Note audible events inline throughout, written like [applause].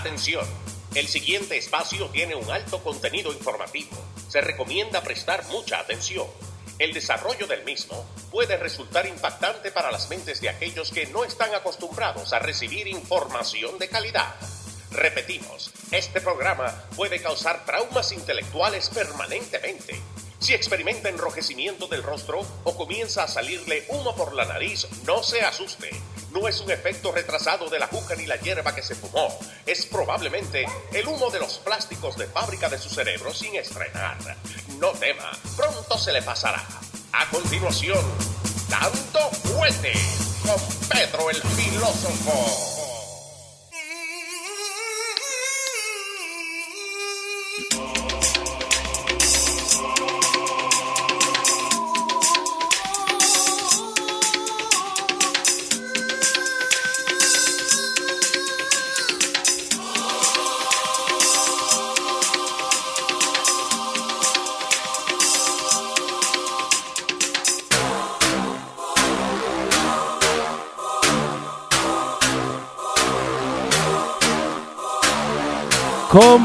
Atención, el siguiente espacio tiene un alto contenido informativo. Se recomienda prestar mucha atención. El desarrollo del mismo puede resultar impactante para las mentes de aquellos que no están acostumbrados a recibir información de calidad. Repetimos, este programa puede causar traumas intelectuales permanentemente. Si experimenta enrojecimiento del rostro o comienza a salirle humo por la nariz, no se asuste. No es un efecto retrasado de la juca ni la hierba que se fumó. Es probablemente el humo de los plásticos de fábrica de su cerebro sin estrenar. No tema, pronto se le pasará. A continuación, Dando Fuerte con Pedro el Filósofo.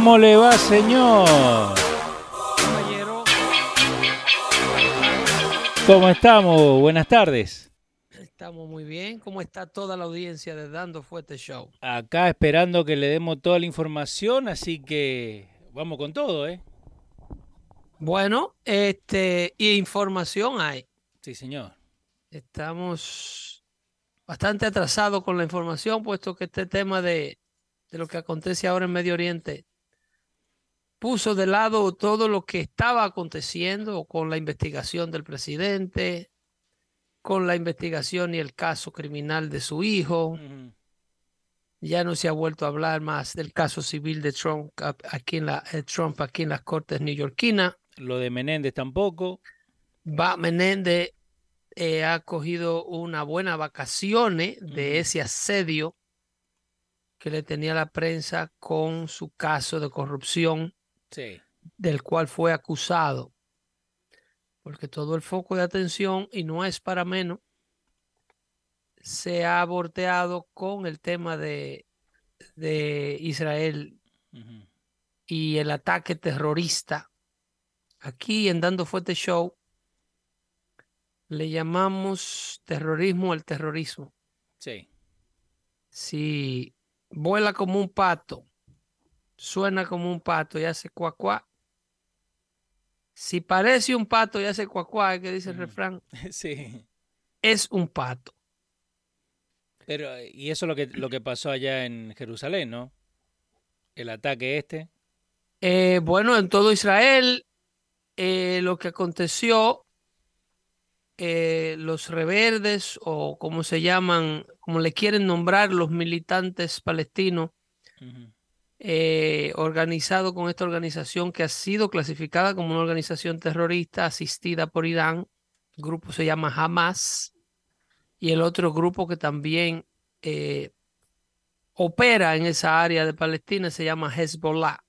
¿Cómo le va, señor? ¿Cómo estamos? Buenas tardes. estamos muy bien. ¿Cómo está toda la audiencia de Dando Fuerte Show? Acá esperando que le demos toda la información, así que vamos con todo, ¿eh? Bueno, este, y información hay. Sí, señor. Estamos bastante atrasados con la información, puesto que este tema de, de lo que acontece ahora en Medio Oriente puso de lado todo lo que estaba aconteciendo con la investigación del presidente, con la investigación y el caso criminal de su hijo. Ya no se ha vuelto a hablar más del caso civil de Trump aquí en, la, eh, Trump aquí en las cortes neoyorquinas. Lo de Menéndez tampoco. Va Menéndez eh, ha cogido una buena vacaciones de ese asedio que le tenía la prensa con su caso de corrupción Sí. del cual fue acusado. Porque todo el foco de atención, y no es para menos, se ha volteado con el tema de, de Israel y el ataque terrorista. Aquí en Dando Fuerte Show le llamamos terrorismo al terrorismo. Sí. Si vuela como un pato, suena como un pato y hace cuacuá. Si parece un pato y hace cuacuá, que dice el Ujú. refrán, [laughs] Sí. es un pato. Pero, y eso es lo que, lo que pasó allá en Jerusalén, ¿no? El ataque este. Eh, bueno, en todo Israel, eh, lo que aconteció, eh, los reverdes o como se llaman, como le quieren nombrar los militantes palestinos. Eh, organizado con esta organización que ha sido clasificada como una organización terrorista asistida por Irán. El grupo se llama Hamas y el otro grupo que también eh, opera en esa área de Palestina se llama Hezbollah.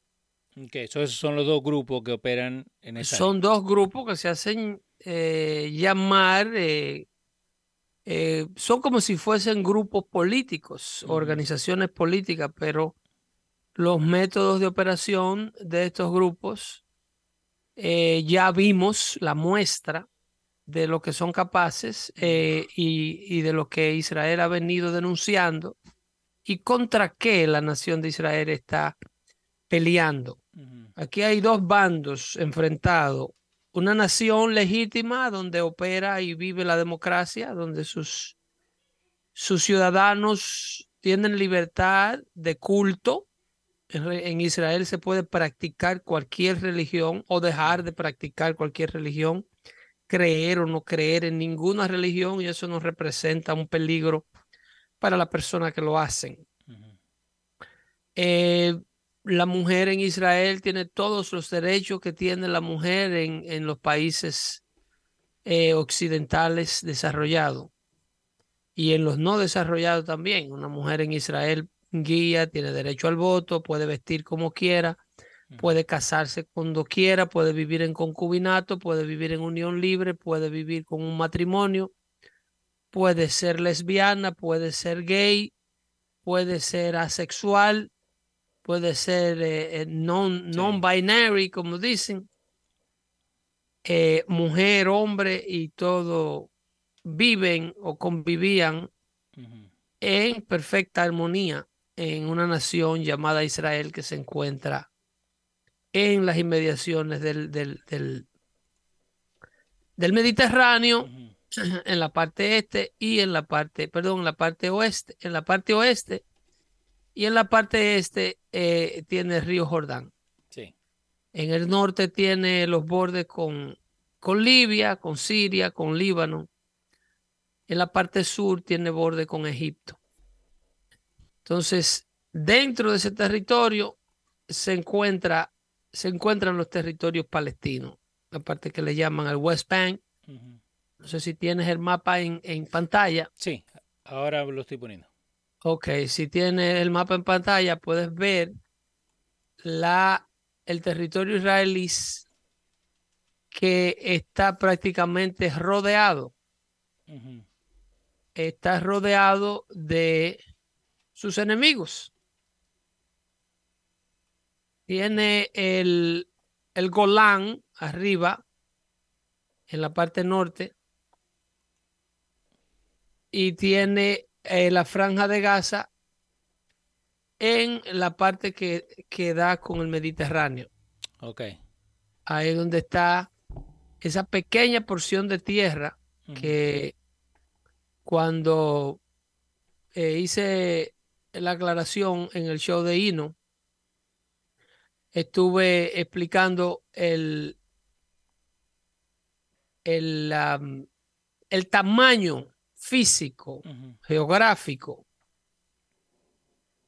Ok, so esos son los dos grupos que operan en esa Son dos grupos que se hacen eh, llamar, eh, eh, son como si fuesen grupos políticos, organizaciones políticas, pero los métodos de operación de estos grupos eh, ya vimos la muestra de lo que son capaces eh, y, y de lo que Israel ha venido denunciando y contra qué la nación de Israel está peleando. Aquí hay dos bandos enfrentados. Una nación legítima donde opera y vive la democracia, donde sus, sus ciudadanos tienen libertad de culto. En, Israel se puede practicar cualquier religión o dejar de practicar cualquier religión, creer o no creer en ninguna religión y eso no representa un peligro para la persona que lo hacen. Eh, la mujer en Israel tiene todos los derechos que tiene la mujer en, en los países eh, occidentales desarrollados y en los no desarrollados también. Una mujer en Israel guía, tiene derecho al voto, puede vestir como quiera, puede casarse cuando quiera, puede vivir en concubinato, puede vivir en unión libre, puede vivir con un matrimonio, puede ser lesbiana, puede ser gay, puede ser asexual, puede ser eh, eh, non, non-binary, como dicen, eh, mujer, hombre y todo viven o convivían en perfecta armonía en una nación llamada Israel que se encuentra en las inmediaciones del, del, del, Mediterráneo, en la parte este y en la parte, perdón, en la parte oeste, en la parte oeste y en la parte este eh, tiene el río Jordán. Sí. En el norte tiene los bordes con, con Libia, con Siria, con Líbano. En la parte sur tiene borde con Egipto. Entonces, dentro de ese territorio se encuentra se encuentran los territorios palestinos, la parte que le llaman el West Bank. No sé si tienes el mapa en, en, pantalla. Sí, ahora lo estoy poniendo. Ok, si tienes el mapa en pantalla, puedes ver la, el territorio israelí que está prácticamente rodeado. Está rodeado de sus enemigos tiene el, el Golán arriba, en la parte norte, y tiene eh, la franja de Gaza en la parte que, que da con el Mediterráneo. Ok. Ahí es donde está esa pequeña porción de tierra que cuando eh, hice la aclaración en el show de Hino, estuve explicando el, el, el tamaño físico, geográfico,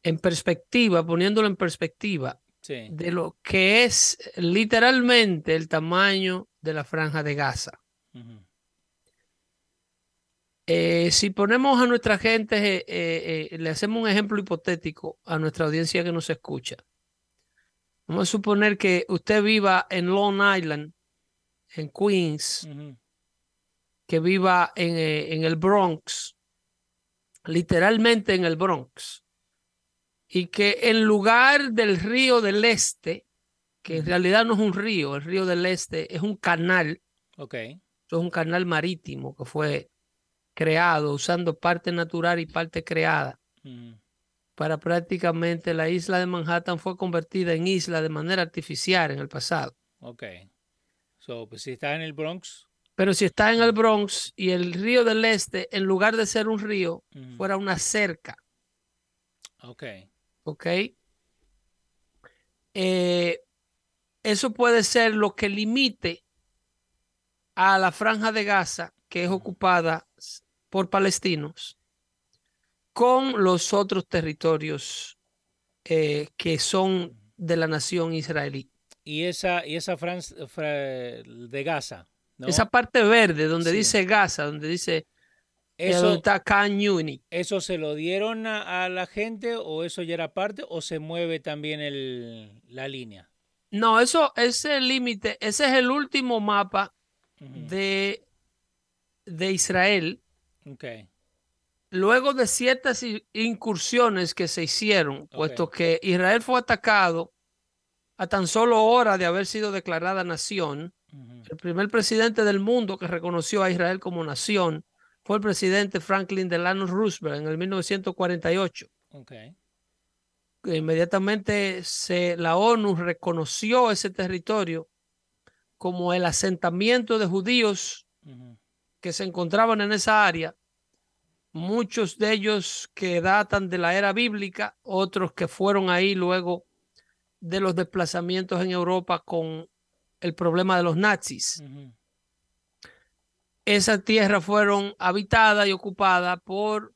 en perspectiva, poniéndolo en perspectiva, de lo que es literalmente el tamaño de la franja de Gaza. Eh, si ponemos a nuestra gente, eh, eh, le hacemos un ejemplo hipotético a nuestra audiencia que nos escucha. Vamos a suponer que usted viva en Long Island, en Queens, que viva en, el Bronx, literalmente en el Bronx, y que en lugar del río del Este, que en realidad no es un río, el río del Este es un canal. Ok. Es un canal marítimo que fue creado usando parte natural y parte creada para prácticamente la isla de Manhattan fue convertida en isla de manera artificial en el pasado. Ok. So, pues si está en el Bronx. Pero si está en el Bronx y el río del Este, en lugar de ser un río, fuera una cerca. Ok. Ok. Eh, eso puede ser lo que limite a la franja de Gaza, que es ocupada por palestinos, con los otros territorios eh, que son de la nación israelí. Y esa, y esa Francia de Gaza. Esa parte verde, donde dice Gaza, donde dice eso, está ¿Eso se lo dieron a, la gente o eso ya era parte o se mueve también el, la línea? No, eso, ese límite, ese es el último mapa de, de Israel. Okay luego de ciertas incursiones que se hicieron, puesto que Israel fue atacado a tan solo hora de haber sido declarada nación, el primer presidente del mundo que reconoció a Israel como nación fue el presidente Franklin Delano Roosevelt en el 1948. Inmediatamente se, la ONU reconoció ese territorio como el asentamiento de judíos que se encontraban en esa área muchos de ellos que datan de la era bíblica, otros que fueron ahí luego de los desplazamientos en Europa con el problema de los nazis. Esas tierras fueron habitadas y ocupadas por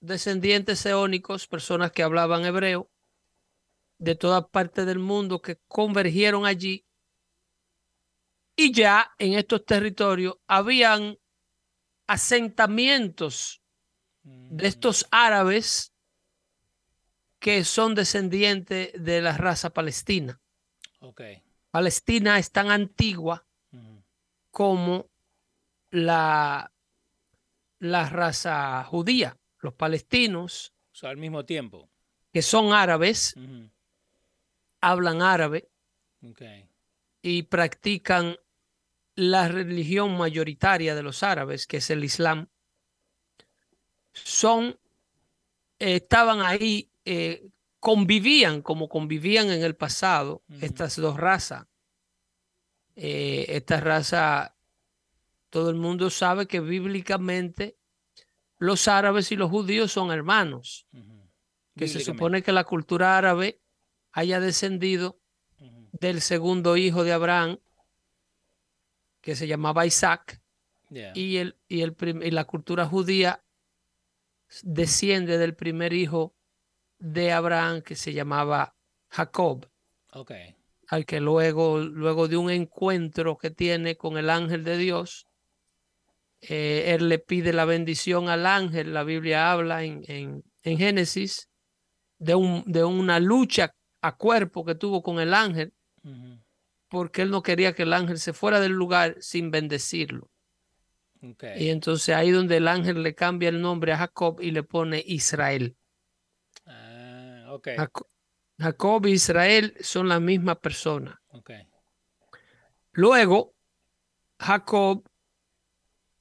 descendientes eónicos, personas que hablaban hebreo, de toda parte del mundo que convergieron allí. Y ya en estos territorios habían asentamientos de estos árabes que son descendientes de la raza palestina. Palestina es tan antigua como la, la raza judía, los palestinos. al mismo tiempo. Que son árabes, hablan árabe Okay. y practican la religión mayoritaria de los árabes, que es el Islam, son, eh, estaban ahí, eh, convivían como convivían en el pasado estas dos razas. Eh, esta raza, todo el mundo sabe que bíblicamente los árabes y los judíos son hermanos, que se supone que la cultura árabe haya descendido del segundo hijo de Abraham, que se llamaba Isaac, Yeah. y, el, y, el y la cultura judía desciende del primer hijo de Abraham, que se llamaba Jacob, Okay. al que luego, luego de un encuentro que tiene con el ángel de Dios, eh, él le pide la bendición al ángel. La Biblia habla en, en- en Génesis de, un, de una lucha a cuerpo que tuvo con el ángel, porque él no quería que el ángel se fuera del lugar sin bendecirlo. Okay. Y entonces ahí donde el ángel le cambia el nombre a Jacob y le pone Israel. Ah, okay. Jaco- Jacob y Israel son la misma persona. Okay. Luego, Jacob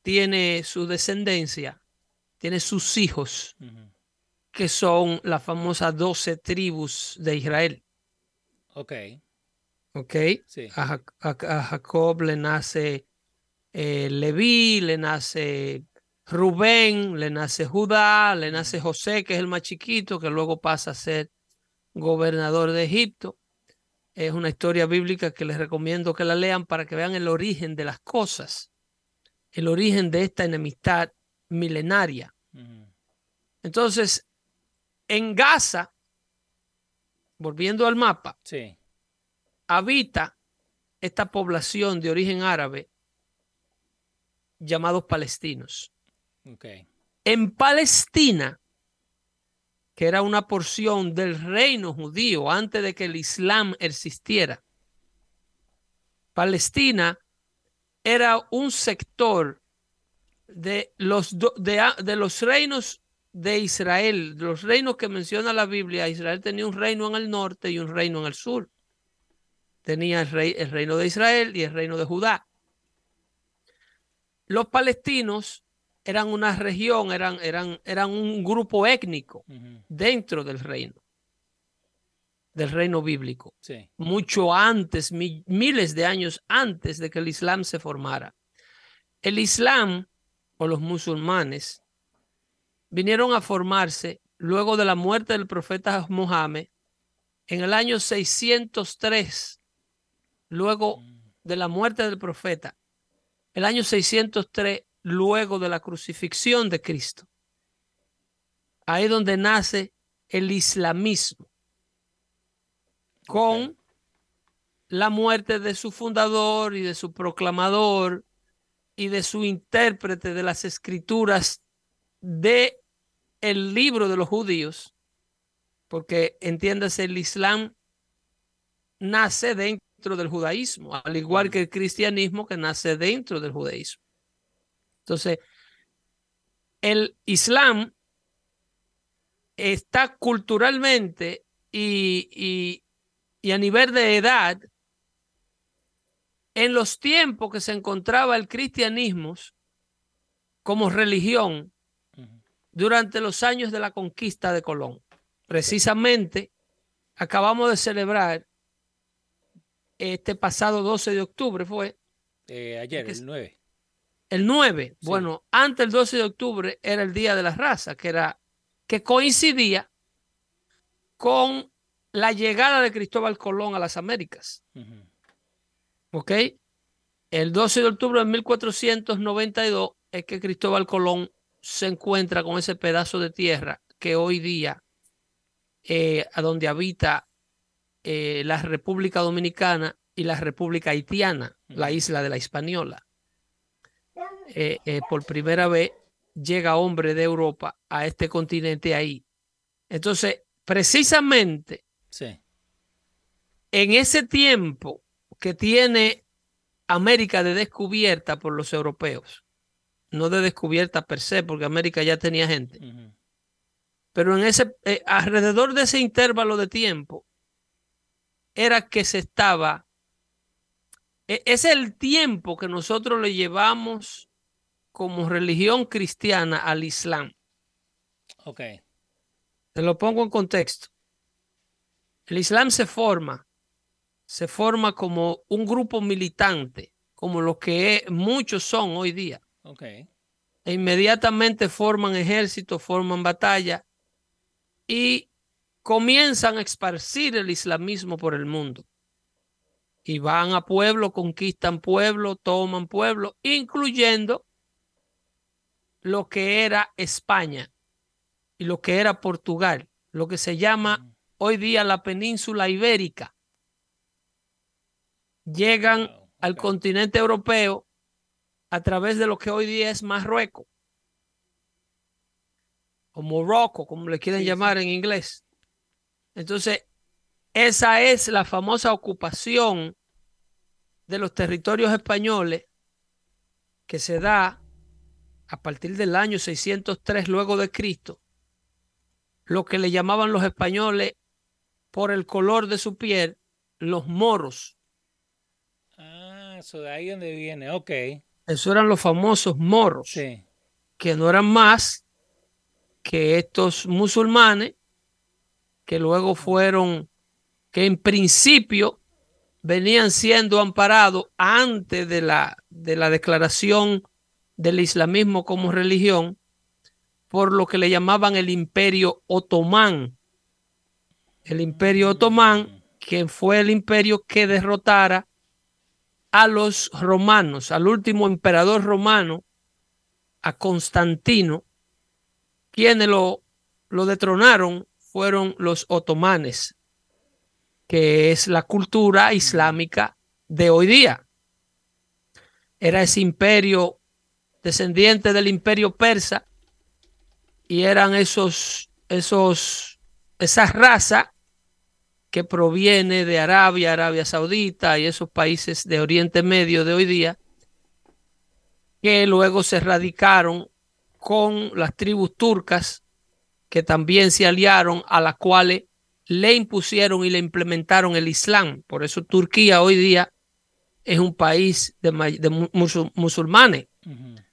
tiene su descendencia, tiene sus hijos, que son las famosas doce tribus de Israel. Okay. ¿Ok? Sí. A, Jac- a- a Jacob le nace eh, Leví, le nace Rubén, le nace Judá, le nace José, que es el más chiquito, que luego pasa a ser gobernador de Egipto. Es una historia bíblica que les recomiendo que la lean para que vean el origen de las cosas, el origen de esta enemistad milenaria. Entonces, en Gaza, volviendo al mapa, Sí. habita esta población de origen árabe llamados palestinos. Okay. En Palestina, que era una porción del reino judío antes de que el Islam existiera, Palestina era un sector de los, do- de, de los reinos de Israel, los reinos que menciona la Biblia. Israel tenía un reino en el norte y un reino en el sur. Tenía el, rey, el reino de Israel y el reino de Judá. Los palestinos eran una región, eran, eran, eran un grupo étnico dentro del reino, del reino bíblico Sí. mucho antes, mi- miles de años antes de que el Islam se formara. El Islam o los musulmanes vinieron a formarse luego de la muerte del profeta Mohammed en el año 603, luego de la muerte del profeta, el año 603, luego de la crucifixión de Cristo. Ahí donde nace el islamismo con la muerte de su fundador y de su proclamador y de su intérprete de las escrituras de el libro de los judíos, porque entiéndase, el Islam nace dentro del judaísmo, al igual que el cristianismo que nace dentro del judaísmo. Entonces, el Islam está culturalmente y, y- y a nivel de edad en los tiempos que se encontraba el cristianismo como religión durante los años de la conquista de Colón. Precisamente, acabamos de celebrar este pasado 12 de octubre, fue Eh, ayer, el 9. el 9. Sí. Bueno, antes del 12 de octubre era el Día de la Raza, que era que coincidía con la llegada de Cristóbal Colón a las Américas. Ujú. ¿Ok? El 12 de octubre de 1492 es que Cristóbal Colón se encuentra con ese pedazo de tierra que hoy día, eh, a donde habita eh, la República Dominicana y la República Haitiana, la isla de la Hispaniola. Eh, eh, por primera vez llega hombre de Europa a este continente ahí. Entonces, precisamente Sí. en ese tiempo que tiene América de descubierta por los europeos, no de descubierta per se, porque América ya tenía gente, pero en ese, eh, alrededor de ese intervalo de tiempo, era que se estaba, e, es el tiempo que nosotros le llevamos como religión cristiana al Islam. Ok. Te lo pongo en contexto. El Islam se forma, se forma como un grupo militante, como lo que muchos son hoy día. Ok. E inmediatamente forman ejército, forman batalla y comienzan a esparcir el islamismo por el mundo. Y van a pueblo, conquistan pueblo, toman pueblo, incluyendo lo que era España y lo que era Portugal, lo que se llama hoy día la península ibérica. Llegan al continente europeo a través de lo que hoy día es Marruecos o Morocco, como le quieren llamar en inglés. Entonces, esa es la famosa ocupación de los territorios españoles que se da a partir del año 603 luego de Cristo, lo que le llamaban los españoles por el color de su piel, los moros. Ah, eso de ahí donde viene, ok. Eso eran los famosos moros, Sí. que no eran más que estos musulmanes que luego fueron, que en principio venían siendo amparados antes de la, de la declaración del islamismo como religión por lo que le llamaban el imperio otomán. El imperio otomán, que fue el imperio que derrotara a los romanos, al último emperador romano, a Constantino, quienes lo, lo detronaron fueron los otomanes, que es la cultura islámica de hoy día. Era ese imperio descendiente del imperio persa y eran esos, esos, esa raza que proviene de Arabia, Arabia Saudita y esos países de Oriente Medio de hoy día, que luego se radicaron con las tribus turcas que también se aliaron a las cuales le impusieron y le implementaron el Islam. Por eso Turquía hoy día es un país de, de musul musulmanes. Uh -huh.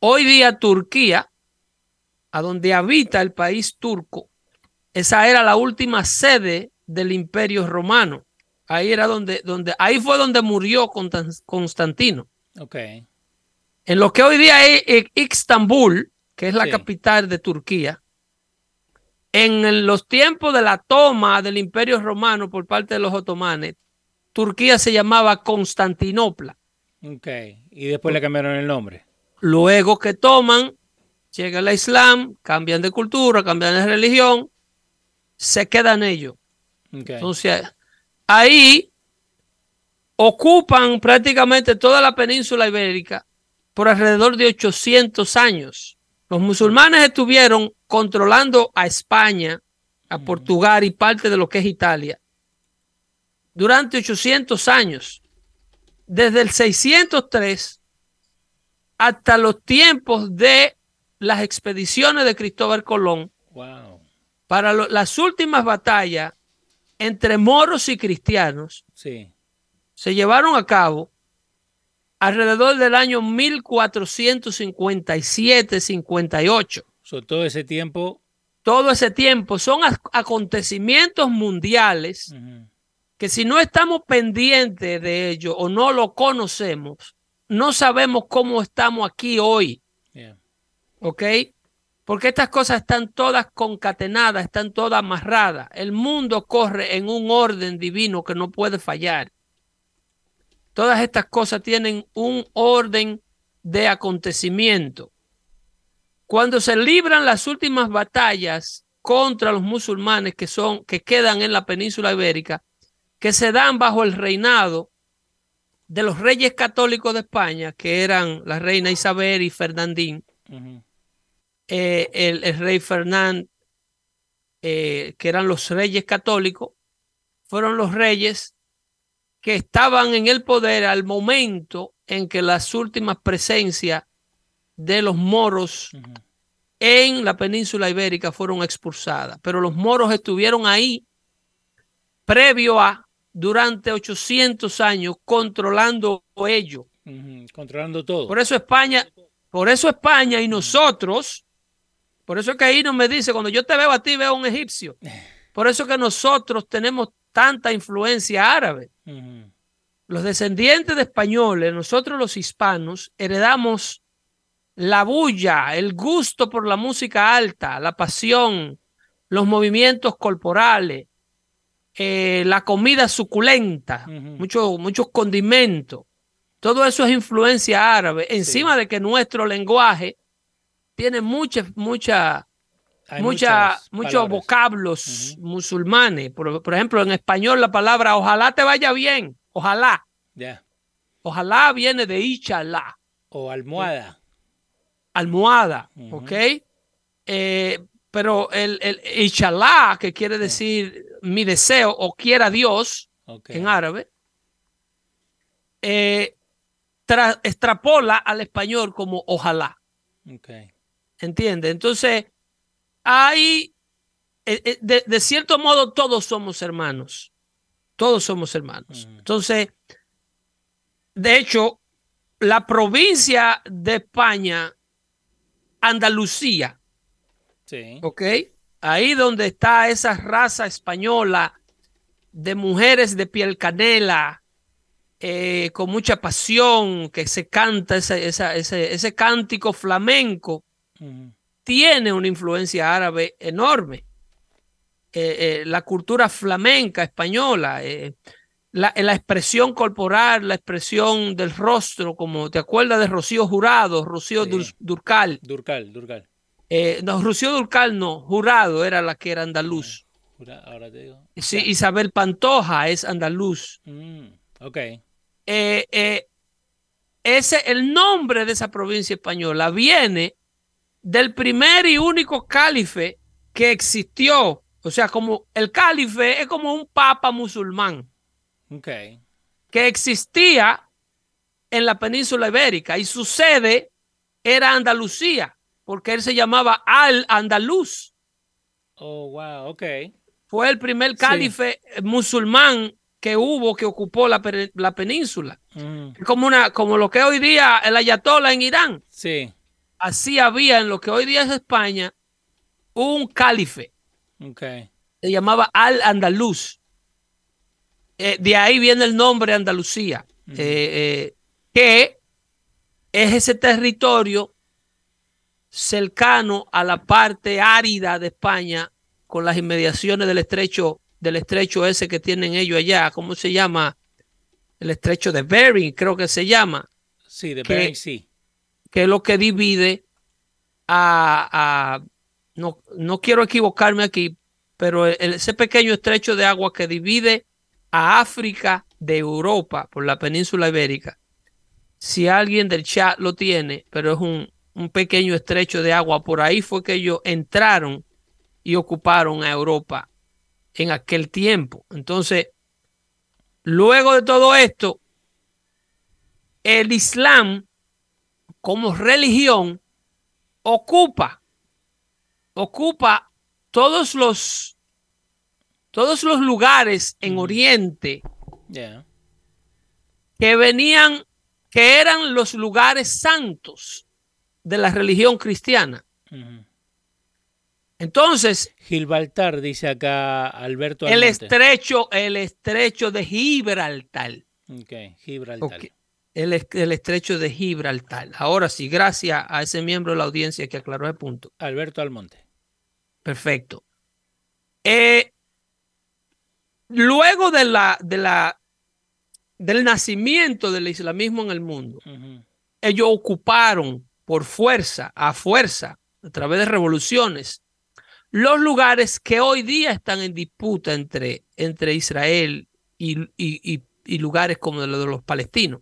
Hoy día Turquía, a donde habita el país turco, esa era la última sede del imperio romano. Ahí era donde, donde ahí fue donde murió Constantino. Okay. En lo que hoy día es Istambul, que es la sí. capital de Turquía, en los tiempos de la toma del imperio romano por parte de los otomanes, Turquía se llamaba Constantinopla. Ok, y después le cambiaron el nombre. Luego que toman, llega el Islam, cambian de cultura, cambian de religión, se quedan ellos. Okay. Entonces, ahí ocupan prácticamente toda la península ibérica por alrededor de 800 años. Los musulmanes estuvieron controlando a España, a Portugal y parte de lo que es Italia durante 800 años, desde el 603 hasta los tiempos de las expediciones de Cristóbal Colón. Wow. Para lo, las últimas batallas entre moros y cristianos Sí. se llevaron a cabo alrededor del año 1457-58. So, todo ese tiempo. Todo ese tiempo son ac- acontecimientos mundiales que si no estamos pendientes de ello o no lo conocemos, no sabemos cómo estamos aquí hoy, yeah. ¿ok? Porque estas cosas están todas concatenadas, están todas amarradas. El mundo corre en un orden divino que no puede fallar. Todas estas cosas tienen un orden de acontecimiento. Cuando se libran las últimas batallas contra los musulmanes que son que quedan en la península ibérica, que se dan bajo el reinado de los reyes católicos de España, que eran la reina Isabel y Fernandín, eh, el, el rey Fernán, eh, que eran los reyes católicos, fueron los reyes que estaban en el poder al momento en que las últimas presencias de los moros en la península ibérica fueron expulsadas. Pero los moros estuvieron ahí previo a durante 800 años controlando ello. Controlando todo. Por eso España, por eso España y nosotros, por eso es que ahí no me dice, cuando yo te veo a ti, veo a un egipcio. [laughs] Por eso que nosotros tenemos tanta influencia árabe. Los descendientes de españoles, nosotros los hispanos, heredamos la bulla, el gusto por la música alta, la pasión, los movimientos corporales, eh, la comida suculenta, muchos condimentos. Todo eso es influencia árabe, encima de que nuestro lenguaje tiene mucha, mucha, mucha, muchas muchos vocablos musulmanes. Por, por ejemplo, en español la palabra ojalá te vaya bien, ojalá. Ojalá viene de Ichalá, O almohada. Almohada, Ujú. ¿ok? Eh, pero el, el Ichalá, que quiere decir mi deseo o quiera Dios Ok. en árabe, eh, tra- extrapola al español como ojalá. Ok. ¿Entiendes? Entonces, hay, eh, eh, de, de cierto modo, todos somos hermanos. Todos somos hermanos. Ujú. Entonces, de hecho, la provincia de España, Andalucía, Sí. ¿ok? Ahí donde está esa raza española de mujeres de piel canela, eh, con mucha pasión, que se canta ese, esa- ese, ese cántico flamenco, tiene una influencia árabe enorme. Eh, eh, la cultura flamenca española, la, la expresión corporal, la expresión del rostro, como te acuerdas de Rocío Jurado, Rocío Sí. Dur- Durcal. Durcal, Durcal. Eh, no, Rocío Durcal no, Jurado era la que era andaluz. Jura- Ahora te digo. Sí. Isabel Pantoja es andaluz. Mm, ok. Eh, eh, ese, el nombre de esa provincia española viene del primer y único calife que existió. O sea, como el calife es como un papa musulmán Ok. que existía en la península ibérica y su sede era Andalucía, porque él se llamaba Al-Andaluz. Oh, wow. Ok. Fue el primer calife musulmán que hubo que ocupó la, pe- la península. Mm, Como, una, como lo que hoy día el ayatollah en Irán. sí. Así había en lo que hoy día es España un calife. Ok. Se llamaba Al-Andaluz. Eh, de ahí viene el nombre Andalucía, eh, eh, que es ese territorio cercano a la parte árida de España, con las inmediaciones del estrecho, del estrecho ese que tienen ellos allá. ¿Cómo se llama? El estrecho de Bering, creo que se llama. Sí, de Que- Bering sí. que es lo que divide a, a- no, no quiero equivocarme aquí, pero ese pequeño estrecho de agua que divide a África de Europa por la península ibérica. Si alguien del chat lo tiene, pero es un, un pequeño estrecho de agua, por ahí fue que ellos entraron y ocuparon a Europa en aquel tiempo. Entonces, luego de todo esto, el Islam como religión ocupa, ocupa todos los, todos los lugares en. Oriente Ya. que venían, que eran los lugares santos de la religión cristiana. Entonces, Gibraltar, dice acá Alberto el Almonte. estrecho, el estrecho de Gibraltar. Ok, Gibraltar. El, el estrecho de Gibraltar. Ahora sí, gracias a ese miembro de la audiencia que aclaró el punto. Alberto Almonte. Perfecto. Eh, luego de la, de la, del nacimiento del islamismo en el mundo, ellos ocuparon por fuerza, a fuerza, a través de revoluciones, los lugares que hoy día están en disputa entre, entre Israel y, y- y- y lugares como los de los palestinos.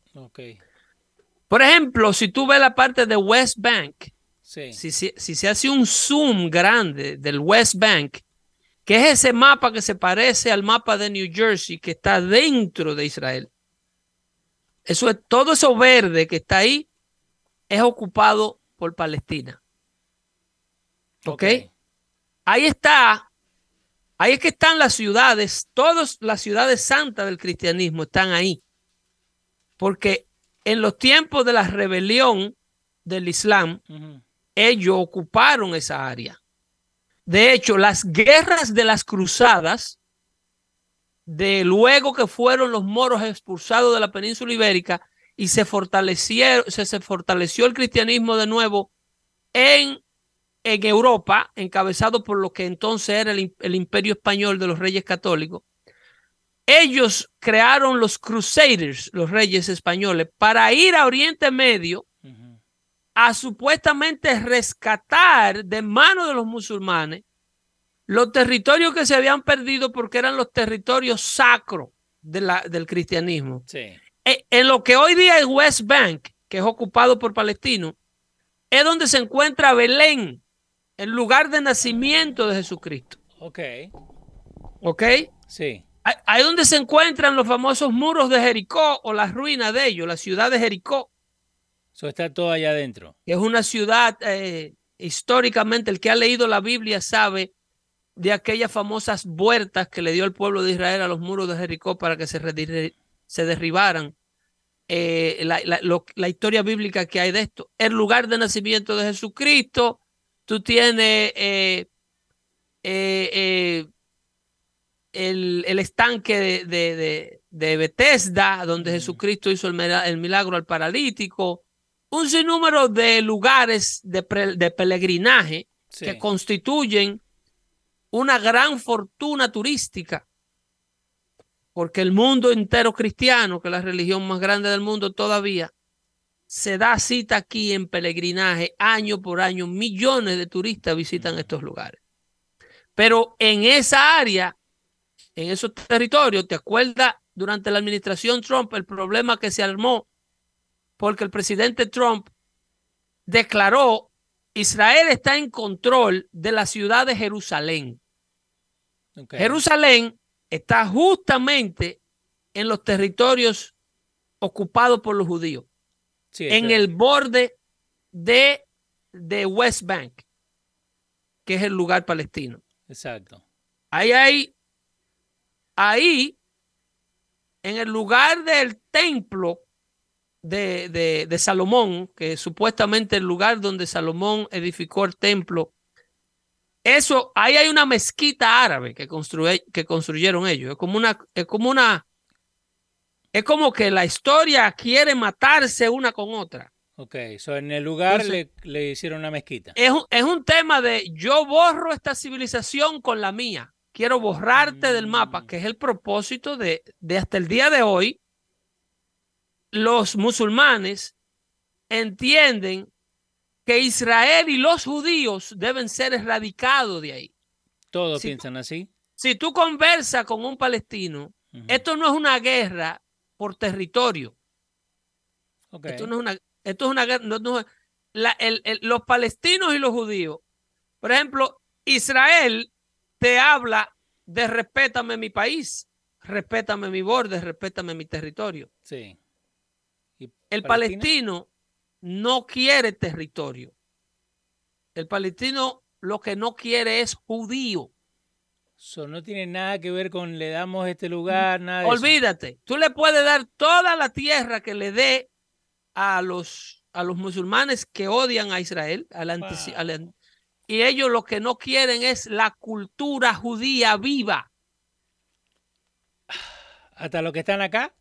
Por ejemplo, si tú ves la parte de West Bank, Sí. si, si- si se hace un zoom grande del West Bank, que es ese mapa que se parece al mapa de New Jersey que está dentro de Israel. Eso es todo eso verde que está ahí es ocupado por Palestina. ¿Ok? Ahí está Ahí es que están las ciudades, todas las ciudades santas del cristianismo están ahí. Porque en los tiempos de la rebelión del Islam, ellos ocuparon esa área. De hecho, las guerras de las cruzadas, de luego que fueron los moros expulsados de la península ibérica y se fortalecieron, se, fortaleció el cristianismo de nuevo en, en Europa, encabezado por lo que entonces era el, el imperio español de los reyes católicos, ellos crearon los Crusaders, los reyes españoles, para ir a Oriente Medio a supuestamente rescatar de manos de los musulmanes los territorios que se habían perdido porque eran los territorios sacros de la, del cristianismo. Sí. E, en lo que hoy día es West Bank, que es ocupado por palestinos, es donde se encuentra Belén, el lugar de nacimiento de Jesucristo. Ok. ¿Ok? Sí. Ahí- Ahí donde se encuentran los famosos muros de Jericó o las ruinas de ellos, la ciudad de Jericó, Eso está todo allá adentro. es una ciudad eh, históricamente, el que ha leído la Biblia sabe de aquellas famosas vueltas que le dio el pueblo de Israel a los muros de Jericó para que se, se derribaran. Eh, la, la- lo- la historia bíblica que hay de esto. El lugar de nacimiento de Jesucristo, tú tienes eh, el, el estanque de, de, de- de Bethesda, donde Mm. Jesucristo hizo el, el milagro al paralítico, un sinnúmero de lugares de, pre- de peregrinaje Sí. que constituyen una gran fortuna turística, porque el mundo entero cristiano, que es la religión más grande del mundo todavía, se da cita aquí en peregrinaje año por año. Millones de turistas visitan estos lugares. Pero en esa área, en esos territorios, ¿te acuerdas durante la administración Trump el problema que se armó? Porque el presidente Trump declaró Israel está en control de la ciudad de Jerusalén. Jerusalén está justamente en los territorios ocupados por los judíos, Sí, en el borde de, de West Bank, que es el lugar palestino. Exacto. Ahí hay, ahí, en el lugar del templo de, de, de Salomón, que es supuestamente el lugar donde Salomón edificó el templo, eso, ahí hay una mezquita árabe que, construye, que construyeron ellos. Es como una, es como una, es como que la historia quiere matarse una con otra. Ok. So, en el lugar Entonces- le, le hicieron una mezquita. Es un, es un tema de yo borro esta civilización con la mía. Quiero borrarte del mapa, Mm. que es el propósito de, de hasta el día de hoy. Los musulmanes entienden que Israel y los judíos deben ser erradicados de ahí. Todos piensan así. Si tú conversas con un palestino, esto no es una guerra por territorio. Esto no es una, esto es una guerra. no- no- la- el- el- los palestinos y los judíos, por ejemplo, Israel te habla de respétame mi país, respétame mi borde, respétame mi territorio. Sí. ¿Y El palestino no quiere territorio. El palestino lo que no quiere es judío. So, no tiene nada que ver con le damos este lugar, nada de eso. Olvídate, tú le puedes dar toda la tierra que le dé a los, a los musulmanes que odian a Israel, al Wow. y ellos lo que no quieren es la cultura judía viva. [sighs] Hasta los que están acá,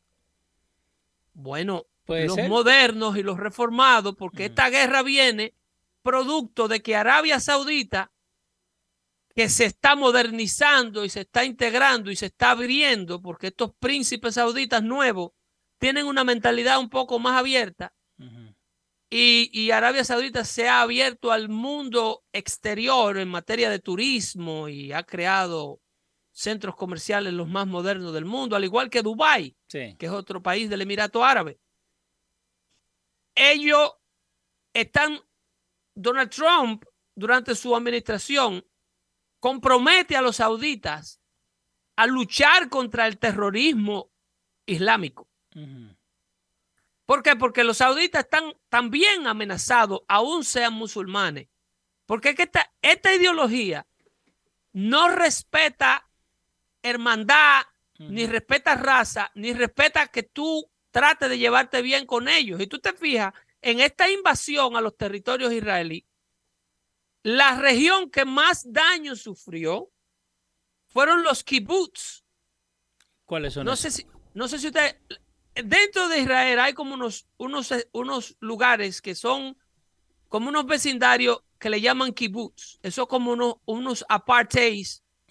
Bueno, los ser. modernos y los reformados, porque esta guerra viene producto de que Arabia Saudita, que se está modernizando y se está integrando y se está abriendo, porque estos príncipes sauditas nuevos tienen una mentalidad un poco más abierta, y, y Arabia Saudita se ha abierto al mundo exterior en materia de turismo y ha creado centros comerciales los más modernos del mundo, al igual que Dubái Sí. que es otro país del Emirato Árabe. Ellos están, Donald Trump, durante su administración, compromete a los sauditas a luchar contra el terrorismo islámico. ¿Por qué? Porque los sauditas están también amenazados, aún sean musulmanes. Porque es que esta, esta ideología no respeta hermandad, ni respeta raza, ni respeta que tú trates de llevarte bien con ellos. Y tú te fijas, en esta invasión a los territorios israelíes, la región que más daño sufrió fueron los kibbutz. ¿Cuáles son No esos? sé si, no sé si usted, dentro de Israel hay como unos, unos, unos lugares que son como unos vecindarios que le llaman kibbutz. Eso como unos, unos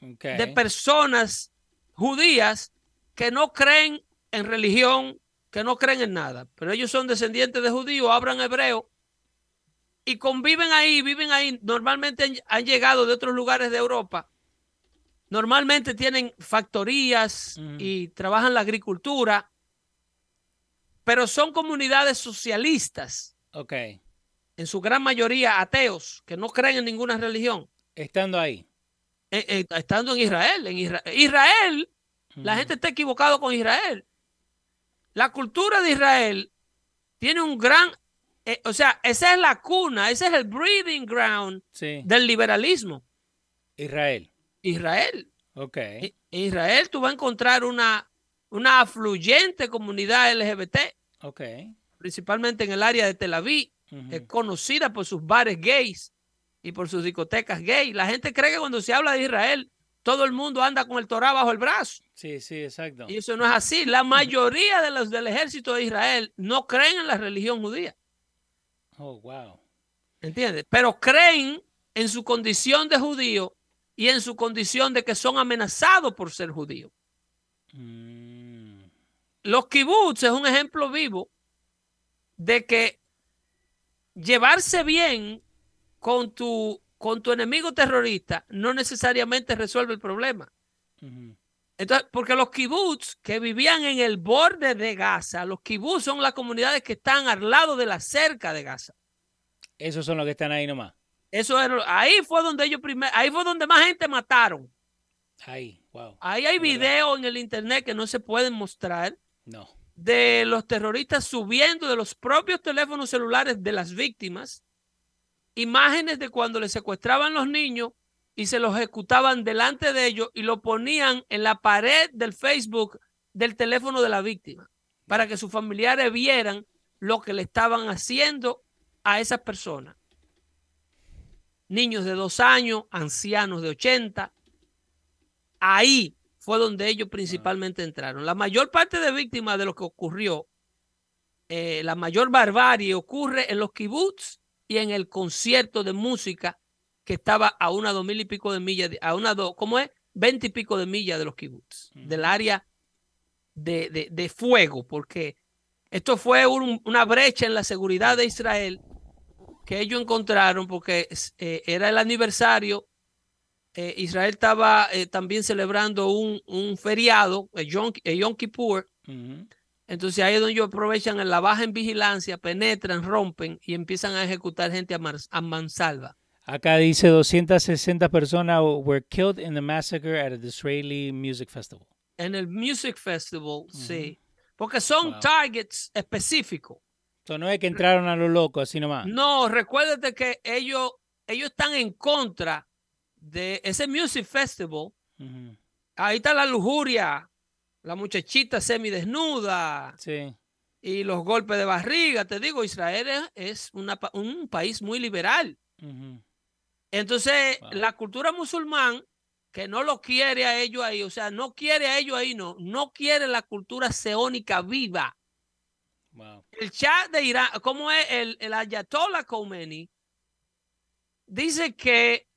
de personas judías que no creen en religión, que no creen en nada, pero ellos son descendientes de judíos, hablan hebreo y conviven ahí, viven ahí. Normalmente han, llegado de otros lugares de Europa. Normalmente tienen factorías Ujú. y trabajan la agricultura, pero son comunidades socialistas, Ok. en su gran mayoría ateos, que no creen en ninguna religión. Estando ahí. eh, eh, estando en Israel. En Isra- Israel, la Ujú. gente está equivocado con Israel. La cultura de Israel tiene un gran, eh, o sea, esa es la cuna, ese es el breeding ground Sí. del liberalismo. Israel. Israel. Ok. Israel, tú vas a encontrar una, una afluyente comunidad LGBT, Ok. principalmente en el área de Tel Aviv, es conocida por sus bares gays y por sus discotecas gay. La gente cree que cuando se habla de Israel, todo el mundo anda con el Torah bajo el brazo. Sí, sí, exacto. Y eso no es así. La mayoría de los del ejército de Israel no creen en la religión judía. Oh, wow. ¿Entiendes? Pero creen en su condición de judío y en su condición de que son amenazados por ser judíos. Mm, Los kibbutz es un ejemplo vivo de que llevarse bien con tu, con tu enemigo terrorista no necesariamente resuelve el problema. Entonces, porque los kibbutz que vivían en el borde de Gaza, los kibbutz son las comunidades que están al lado de la cerca de Gaza. Esos son los que están ahí nomás. Eso era, ahí fue donde ellos primero, ahí fue donde más gente mataron. Ahí, wow. Ahí hay videos en el internet que no se pueden mostrar No. de los terroristas subiendo de los propios teléfonos celulares de las víctimas imágenes de cuando les secuestraban los niños y se los ejecutaban delante de ellos y lo ponían en la pared del Facebook del teléfono de la víctima para que sus familiares vieran lo que le estaban haciendo a esas personas. Niños de dos años, ancianos de 80. Ahí fue donde ellos principalmente entraron. La mayor parte de víctimas de lo que ocurrió, eh, la mayor barbarie ocurre en los kibbutz y en el concierto de música que estaba a una dos mil y pico de millas, a una dos, ¿cómo es? Veinte y pico de millas de los kibbutz, del área de, de- de fuego, porque esto fue un- una brecha en la seguridad de Israel que ellos encontraron porque eh, era el aniversario. eh, Israel estaba eh, también celebrando un, un feriado, el Yom, el Yom Kippur. Entonces ahí es donde ellos aprovechan la baja en vigilancia, penetran, rompen y empiezan a ejecutar gente a, mansalva. Acá dice 260 personas were killed in the massacre at the Israeli Music Festival. En el Music Festival, sí. Porque son Wow. targets específicos. So, no es que entraron a lo loco, así nomás. No, recuérdate que ellos, ellos están en contra de ese Music Festival. Ahí está la lujuria, la muchachita semidesnuda Sí. y los golpes de barriga. Te digo, Israel es, una un país muy liberal. Entonces, Wow. la cultura musulmán, que no lo quiere a ellos ahí, o sea, no quiere a ellos ahí, no, no quiere la cultura seónica viva. Wow. El Shah de Irán, como es el, el Ayatollah Khomeini, dice que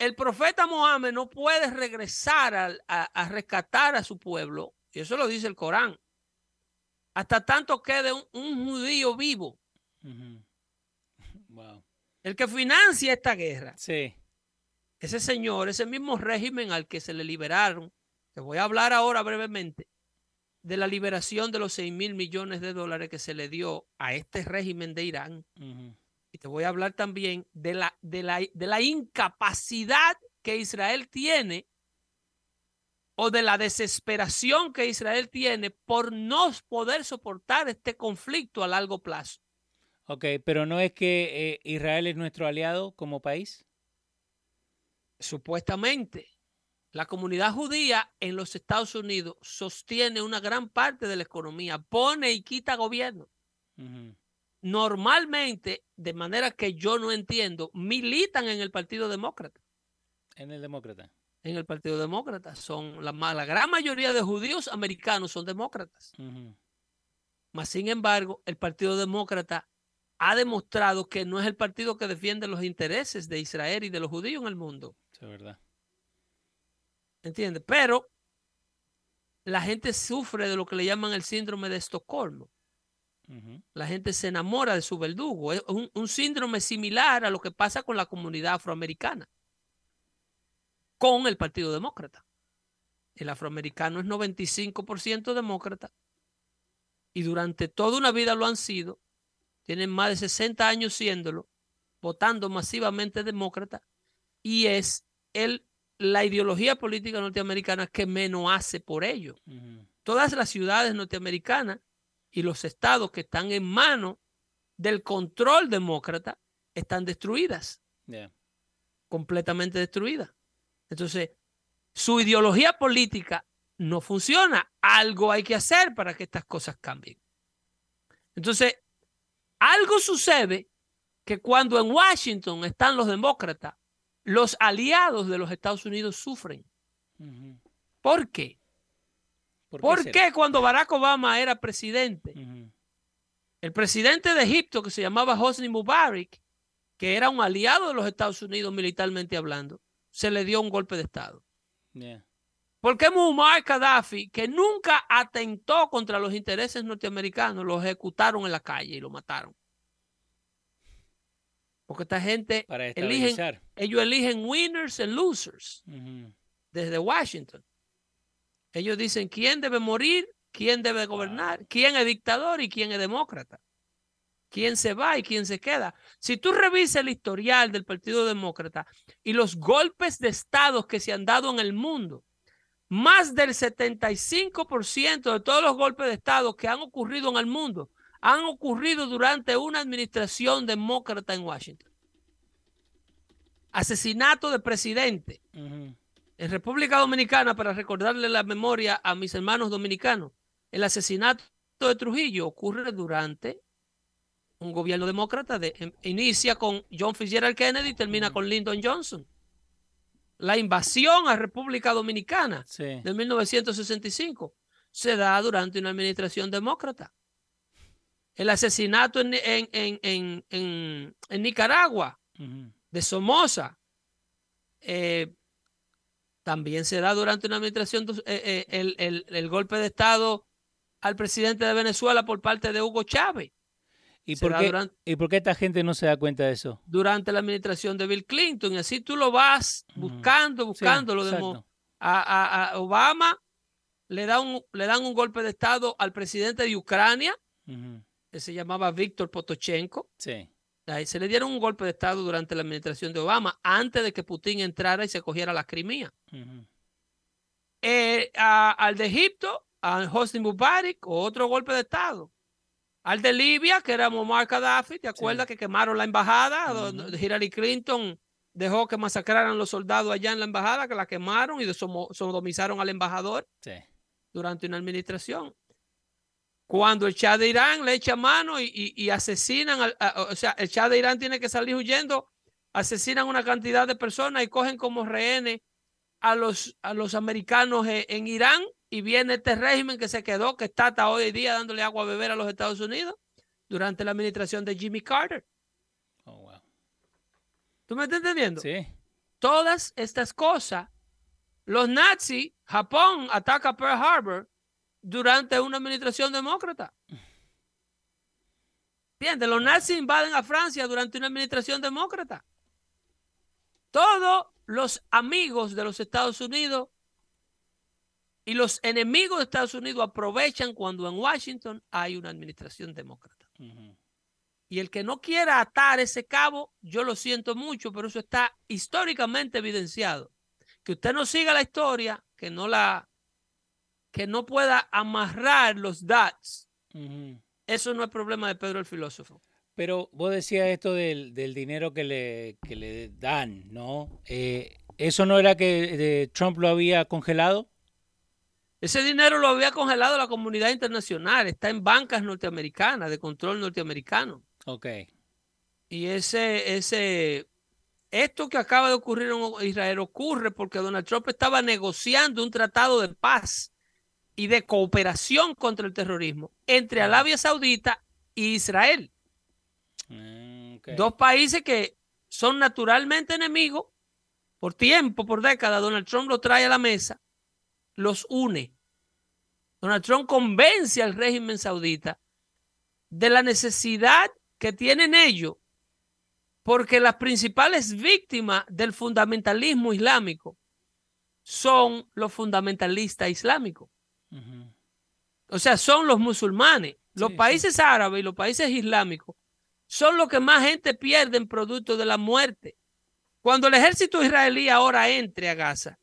el profeta Mohammed no puede regresar a, a rescatar a su pueblo, y eso lo dice el Corán, hasta tanto quede un, un judío vivo. [laughs] Wow. el que financia esta guerra. Sí. ese señor, ese mismo régimen al que se le liberaron, te voy a hablar ahora brevemente de la liberación de los 6 mil millones de dólares que se le dio a este régimen de Irán. Y te voy a hablar también de la, de la, de la incapacidad que Israel tiene o de la desesperación que Israel tiene por no poder soportar este conflicto a largo plazo. Ok, pero no es que eh, Israel es nuestro aliado como país. supuestamente la comunidad judía en los Estados Unidos sostiene una gran parte de la economía, pone y quita gobierno. Normalmente, de manera que yo no entiendo, militan en el Partido Demócrata. En el Demócrata. En el Partido Demócrata. Son la, la gran mayoría de judíos americanos son demócratas. Mas, sin embargo, el Partido Demócrata ha demostrado que no es el partido que defiende los intereses de Israel y de los judíos en el mundo. Es verdad. ¿Entiendes? Pero la gente sufre de lo que le llaman el síndrome de Estocolmo. La gente se enamora de su verdugo. Es un, un, síndrome similar a lo que pasa con la comunidad afroamericana, con el Partido Demócrata. El afroamericano es 95% demócrata y durante toda una vida lo han sido. Tienen más de 60 años siéndolo, votando masivamente demócrata y es el la ideología política norteamericana que menos hace por ello. Todas las ciudades norteamericanas y los estados que están en manos del control demócrata están destruidas. Completamente destruidas. Entonces, su ideología política no funciona. Algo hay que hacer para que estas cosas cambien. Entonces, algo sucede que cuando en Washington están los demócratas los aliados de los Estados Unidos sufren. ¿Por qué? ¿Por, qué, cuando Barack Obama era presidente, el presidente de Egipto que se llamaba Hosni Mubarak, que era un aliado de los Estados Unidos militarmente hablando, se le dio un golpe de Estado? ¿Por qué Muammar Gaddafi, que nunca atentó contra los intereses norteamericanos, lo ejecutaron en la calle y lo mataron? Porque esta gente eligen, ellos eligen winners and losers desde Washington. Ellos dicen quién debe morir, quién debe gobernar, quién es dictador y quién es demócrata. Quién se va y quién se queda. Si tú revisas el historial del Partido Demócrata y los golpes de Estado que se han dado en el mundo, más del 75% de todos los golpes de Estado que han ocurrido en el mundo han ocurrido durante una administración demócrata en Washington. Asesinato de presidente. En República Dominicana, para recordarle la memoria a mis hermanos dominicanos, el asesinato de Trujillo ocurre durante un gobierno demócrata. De, em, inicia con John Fitzgerald Kennedy y termina con Lyndon Johnson. La invasión a República Dominicana de 1965 se da durante una administración demócrata el asesinato en, en, Nicaragua de Somoza. Eh, también se da durante una administración eh, eh, el, golpe de Estado al presidente de Venezuela por parte de Hugo Chávez. ¿Y por, qué, ¿Y por, qué, esta gente no se da cuenta de eso? Durante la administración de Bill Clinton. Y así tú lo vas buscando, buscando. lo de, a, Obama le, da un, le dan un golpe de Estado al presidente de Ucrania que se llamaba Víctor Potochenko. Sí. Se le dieron un golpe de Estado durante la administración de Obama, antes de que Putin entrara y se cogiera la Crimea. Eh, al de Egipto, a Hosni Mubarak, otro golpe de Estado. Al de Libia, que era Muammar Gaddafi, ¿te acuerdas que quemaron la embajada? Hillary Clinton dejó que masacraran los soldados allá en la embajada, que la quemaron y sodomizaron al embajador sí. durante una administración cuando el Shah de Irán le echa mano y, asesinan, o sea, el Shah de Irán tiene que salir huyendo, asesinan una cantidad de personas y cogen como rehenes a los, a los americanos en, Irán y viene este régimen que se quedó, que está hasta hoy día dándole agua a beber a los Estados Unidos durante la administración de Jimmy Carter. Oh, wow. ¿Tú me estás entendiendo? Sí. Todas estas cosas, los nazis, Japón ataca Pearl Harbor, durante una administración demócrata. ¿Entiendes? Los nazis invaden a Francia durante una administración demócrata. Todos los amigos de los Estados Unidos y los enemigos de Estados Unidos aprovechan cuando en Washington hay una administración demócrata. Y el que no quiera atar ese cabo, yo lo siento mucho, pero eso está históricamente evidenciado. Que usted no siga la historia, que no la que no pueda amarrar los DATs, eso no es problema de Pedro el filósofo. Pero vos decías esto del, dinero que le, le dan, ¿no? Eh, ¿Eso no era que eh, Trump lo había congelado? Ese dinero lo había congelado la comunidad internacional, está en bancas norteamericanas, de control norteamericano. Ok. Y ese, ese, esto que acaba de ocurrir en Israel ocurre porque Donald Trump estaba negociando un tratado de paz y de cooperación contra el terrorismo entre Arabia Saudita e Israel. Mm. Dos países que son naturalmente enemigos por tiempo, por décadas. Donald Trump lo trae a la mesa, los une. Donald Trump convence al régimen saudita de la necesidad que tienen ellos, porque las principales víctimas del fundamentalismo islámico son los fundamentalistas islámicos. O sea, son los musulmanes. Los Sí, sí. países árabes y los países islámicos son los que más gente pierden producto de la muerte. Cuando el ejército israelí ahora entre a Gaza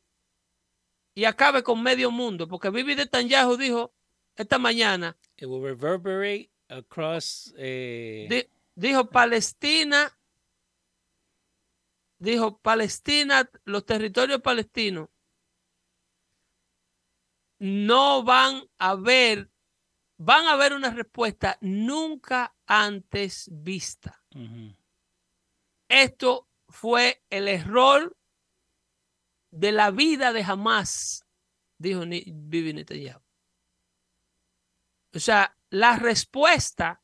y acabe con medio mundo, porque Bibi Netanyahu dijo esta mañana, It will reverberate across. eh, di- dijo Palestina, dijo Palestina, los territorios palestinos no van a ver, van a ver una respuesta nunca antes vista. Esto fue el error de la vida de Hamas, dijo Bibi Netanyahu. O sea, la respuesta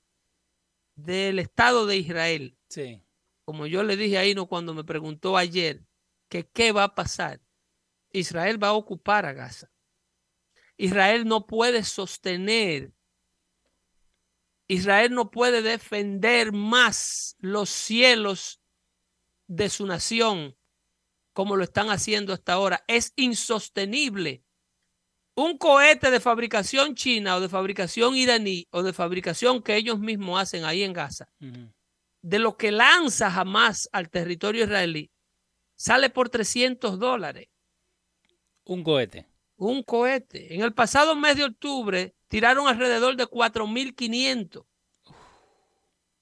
del Estado de Israel, Sí. como yo le dije ahí no cuando me preguntó ayer que qué va a pasar, Israel va a ocupar a Gaza. Israel no puede sostener, Israel no puede defender más los cielos de su nación como lo están haciendo hasta ahora. Es insostenible. Un cohete de fabricación china o de fabricación iraní o de fabricación que ellos mismos hacen ahí en Gaza, de lo que lanza jamás al territorio israelí, sale por 300 dólares. Un cohete. Un cohete. En el pasado mes de octubre tiraron alrededor de 4.500.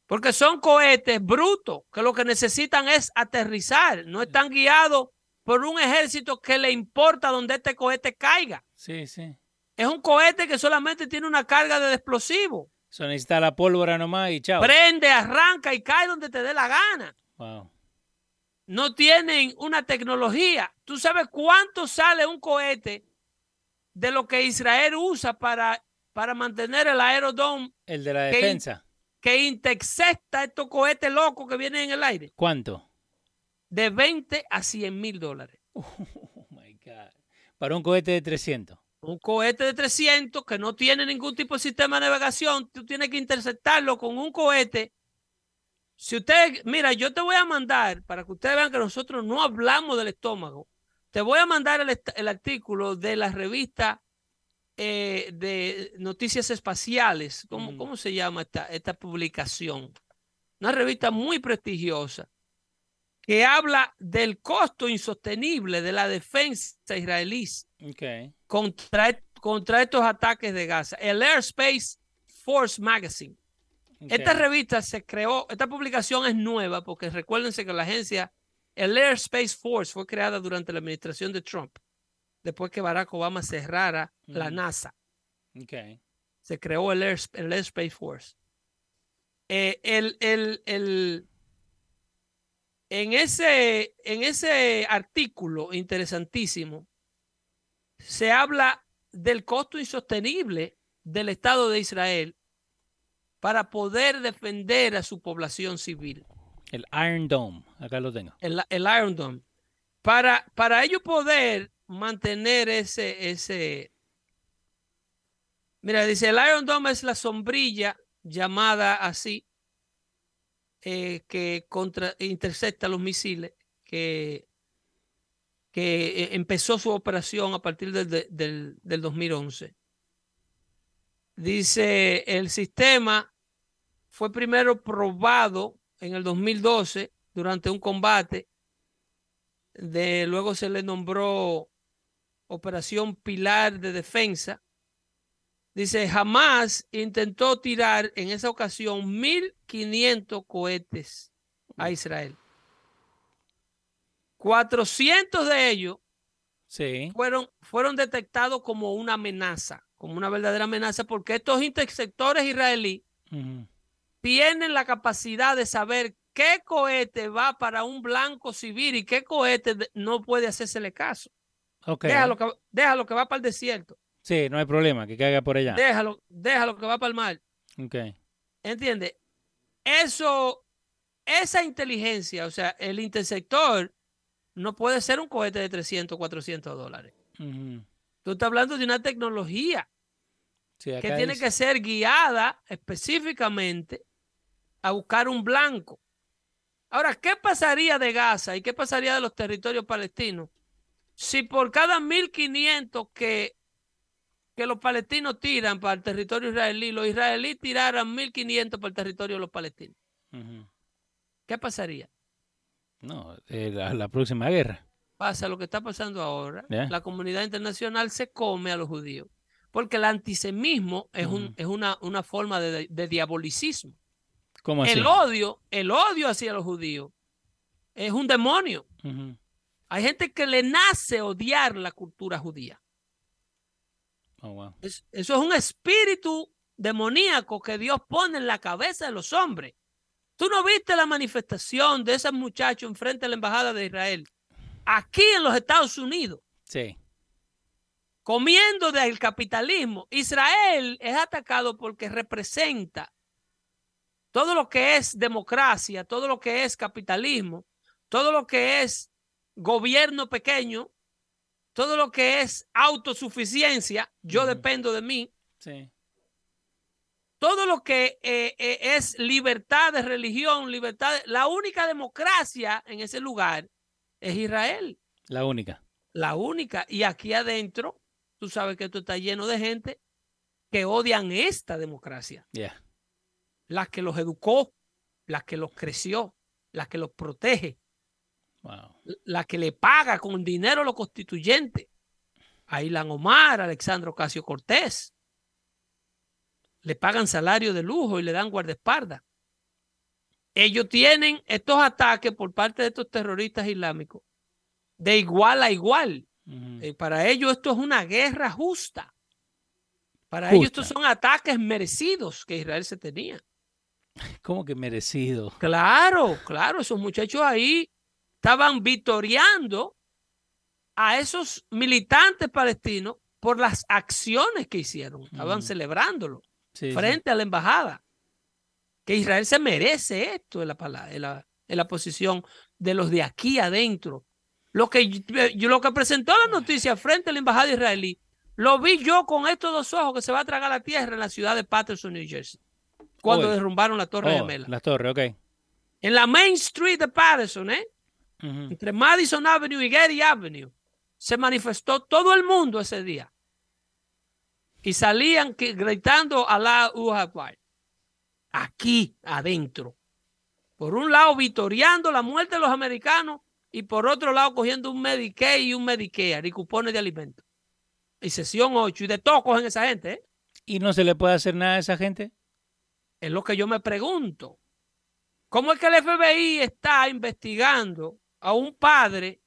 Porque son cohetes brutos que lo que necesitan es aterrizar. No están guiados por un ejército que le importa donde este cohete caiga. Sí, sí. Es un cohete que solamente tiene una carga de explosivo. Eso necesita la pólvora nomás y chao. Prende, arranca y cae donde te dé la gana. Wow. No tienen una tecnología. ¿Tú sabes cuánto sale un cohete de lo que Israel usa para, para mantener el aerodome El de la defensa. que intercepta estos cohetes locos que vienen en el aire? ¿Cuánto? De 20 a 100 mil dólares. [laughs] Oh my God. Para un cohete de 300. Un cohete de 300 que no tiene ningún tipo de sistema de navegación, tú tienes que interceptarlo con un cohete. Si usted, mira, yo te voy a mandar para que ustedes vean que nosotros no hablamos del estómago. Te voy a mandar el, artículo de la revista eh, de noticias espaciales. ¿Cómo, Ujú. cómo se llama esta, esta publicación? Una revista muy prestigiosa que habla del costo insostenible de la defensa israelí contra, contra estos ataques de Gaza. El Airspace Force Magazine. Esta revista se creó, esta publicación es nueva porque recuérdense que la agencia, el Airspace Force fue creada durante la administración de Trump, después que Barack Obama cerrara la Ujú. NASA. Ok. Se creó el, Airs- el Airspace Force. Eh, el, el- el- en, ese, en ese artículo interesantísimo, se habla del costo insostenible del Estado de Israel para poder defender a su población civil, El Iron Dome. Acá lo tengo. el, Iron Dome. Para, para ellos poder mantener ese, ese... Mira, dice, el Iron Dome es la sombrilla llamada así, eh, que contra, intercepta los misiles, que, que eh, empezó su operación a partir del, de- del, del 2011. Dice, el sistema fue primero probado en el 2012 durante un combate. De, luego se le nombró Operación Pilar de Defensa. Dice, jamás intentó tirar en esa ocasión 1.500 cohetes a Israel. 400 de ellos Sí. fueron, fueron detectados como una amenaza, como una verdadera amenaza, porque estos intersectores israelíes. Tienen la capacidad de saber qué cohete va para un blanco civil y qué cohete no puede hacérsele caso. Ok. Déjalo que, déjalo que va para el desierto, Sí, no hay problema, que caiga por allá. déjalo, déjalo que va para el mar. Ok. ¿Entiendes? Eso, esa inteligencia, o sea, el intersector no puede ser un cohete de 300, 400 dólares. Tú estás hablando de una tecnología Sí, que tiene dice- que ser guiada específicamente a buscar un blanco. Ahora, ¿qué pasaría de Gaza y qué pasaría de los territorios palestinos si por cada 1.500 que, que los palestinos tiran para el territorio israelí, los israelíes tiraran 1.500 para el territorio de los palestinos? ¿Qué pasaría? No, eh, la, la próxima guerra. Pasa lo que está pasando ahora. La comunidad internacional se come a los judíos porque el antisemismo es, un- es una, una forma de, de diabolicismo. ¿Cómo así? El odio, el odio hacia los judíos es un demonio. Hay gente que le nace odiar la cultura judía. Oh, wow. Es- eso es un espíritu demoníaco que Dios pone en la cabeza de los hombres. Tú no viste la manifestación de esos muchachos enfrente a la embajada de Israel, aquí en los Estados Unidos, Sí. comiendo del capitalismo. Israel es atacado porque representa todo lo que es democracia, todo lo que es capitalismo, todo lo que es gobierno pequeño, todo lo que es autosuficiencia, yo dependo de mí, Sí. todo lo que eh, eh, es libertad de religión, libertad, de- la única democracia en ese lugar es Israel, La única. la única. Y aquí adentro, tú sabes que esto está lleno de gente que odian esta democracia, Ya. La que los educó, la que los creció, la que los protege, Wow. la que le paga con dinero a los constituyentes. A Ilan Omar, a Alexandro Ocasio Cortés. Le pagan salario de lujo y le dan guardaespaldas. Ellos tienen estos ataques por parte de estos terroristas islámicos de igual a igual. Eh, para ellos esto es una guerra justa. Para ellos estos son ataques merecidos que Israel se tenía. ¿Cómo que merecido? Claro, claro, esos muchachos ahí estaban victoriando a esos militantes palestinos por las acciones que hicieron. Estaban Mm. celebrándolo Sí, sí. frente a la embajada. Que Israel se merece esto en la, en la, en la posición de los de aquí adentro. Lo que, yo- lo que presentó la noticia frente a la embajada israelí, lo vi yo con estos dos ojos que se va a tragar la tierra en la ciudad de Patterson, New Jersey, cuando Hoy. derrumbaron la Torre Oh, Gemela. la torre, ok. En la Main Street de Patterson, ¿eh? Entre Madison Avenue y Getty Avenue, se manifestó todo el mundo ese día. Y salían que- gritando Allah Akbar. Aquí adentro. Por un lado, vitoriando la muerte de los americanos y por otro lado, cogiendo un Medicaid y un Medicare y cupones de alimentos. Y sesión 8 y de todo cogen esa gente. ¿eh? ¿Y no se le puede hacer nada a esa gente? Es lo que yo me pregunto. ¿Cómo es que el FBI está investigando a un padre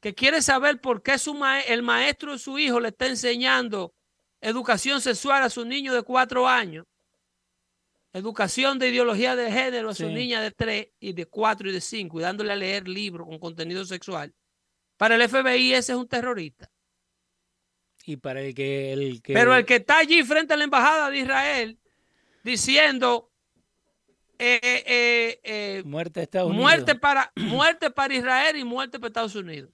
que quiere saber por qué su ma- el maestro de su hijo le está enseñando educación sexual a su niño de cuatro años? Educación de ideología de género a su niña de tres y de cuatro y de cinco y dándole a leer libros con contenido sexual. Para el FBI ese es un terrorista. Y para el que... El que... Pero el que está allí frente a la embajada de Israel diciendo eh, eh, eh, Muerte Unidos. para [clears throat] muerte para Israel y muerte para Estados Unidos.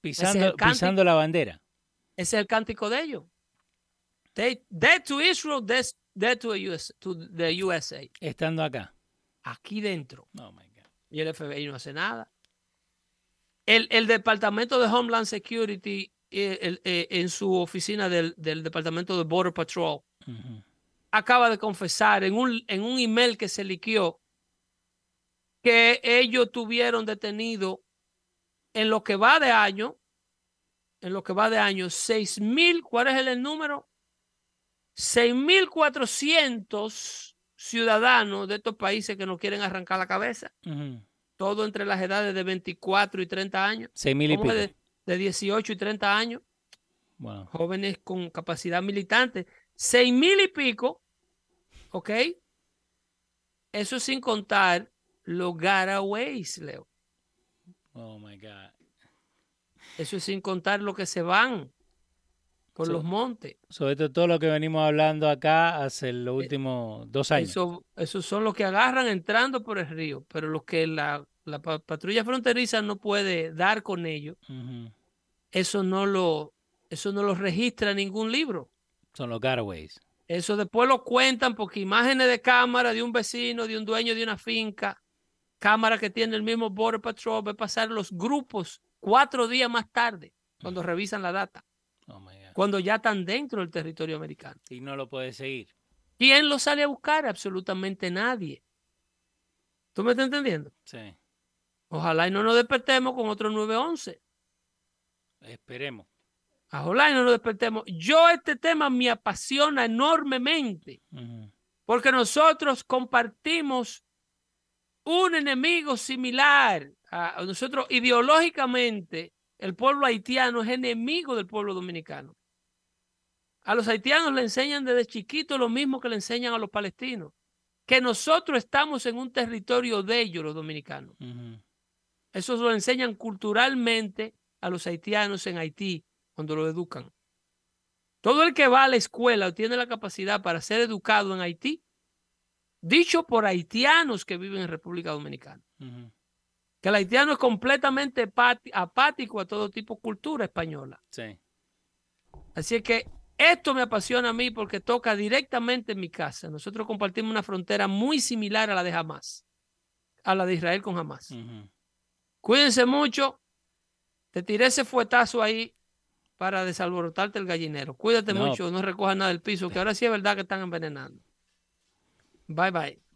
Pisando, el cántico. pisando la bandera. Ese es el cántico de ellos. They, dead to Israel, dead, dead to, the US, to the USA. Estando acá. Aquí dentro. Oh, my God. Y el FBI no hace nada. El, el Departamento de Homeland Security el- en su oficina del, del Departamento de Border Patrol. Acaba de confesar en un, en un email que se liquió que ellos tuvieron detenido en lo que va de año, en lo que va de año, seis mil, ¿cuál es el, número? 6.400 ciudadanos de estos países que nos quieren arrancar la cabeza. Todo entre las edades de 24 y 30 años. Seis mil y ¿Cómo pico. de, de 18 y 30 años, Wow. jóvenes con capacidad militante. Seis mil y pico, ¿ok? Eso sin contar los garaways, Leo. Oh my God. Eso es sin contar lo que se van por So- los montes. Sobre todo lo que venimos hablando acá hace los últimos dos años. Eso, esos son los que agarran entrando por el río, pero los que la, la pa- patrulla fronteriza no puede dar con ellos, eso no lo, eso no lo registra ningún libro. Son los garaways. Eso después lo cuentan porque imágenes de cámara de un vecino, de un dueño de una finca, cámara que tiene el mismo Border Patrol, ve pasar los grupos cuatro días más tarde, cuando revisan la data, Oh cuando ya están dentro del territorio americano. Y no lo puede seguir. ¿Quién lo sale a buscar? Absolutamente nadie. ¿Tú me estás entendiendo? Sí. Ojalá y no nos despertemos con otro 911. Esperemos. Ojalá y no nos despertemos. Yo este tema me apasiona enormemente porque nosotros compartimos un enemigo similar. A nosotros ideológicamente, el pueblo haitiano es enemigo del pueblo dominicano. A los haitianos le enseñan desde chiquito lo mismo que le enseñan a los palestinos, que nosotros estamos en un territorio de ellos, los dominicanos. Eso lo enseñan culturalmente a los haitianos en Haití cuando lo educan. Todo el que va a la escuela o tiene la capacidad para ser educado en Haití, dicho por haitianos que viven en República Dominicana, que el haitiano es completamente apático a todo tipo de cultura española. Sí. Así es que esto me apasiona a mí porque toca directamente en mi casa. Nosotros compartimos una frontera muy similar a la de Hamas, a la de Israel con Hamas. Cuídense mucho. Te tiré ese fuetazo ahí para desalborotarte el gallinero. Cuídate No. mucho, no recojas nada del piso, que ahora sí es verdad que están envenenando. Bye bye.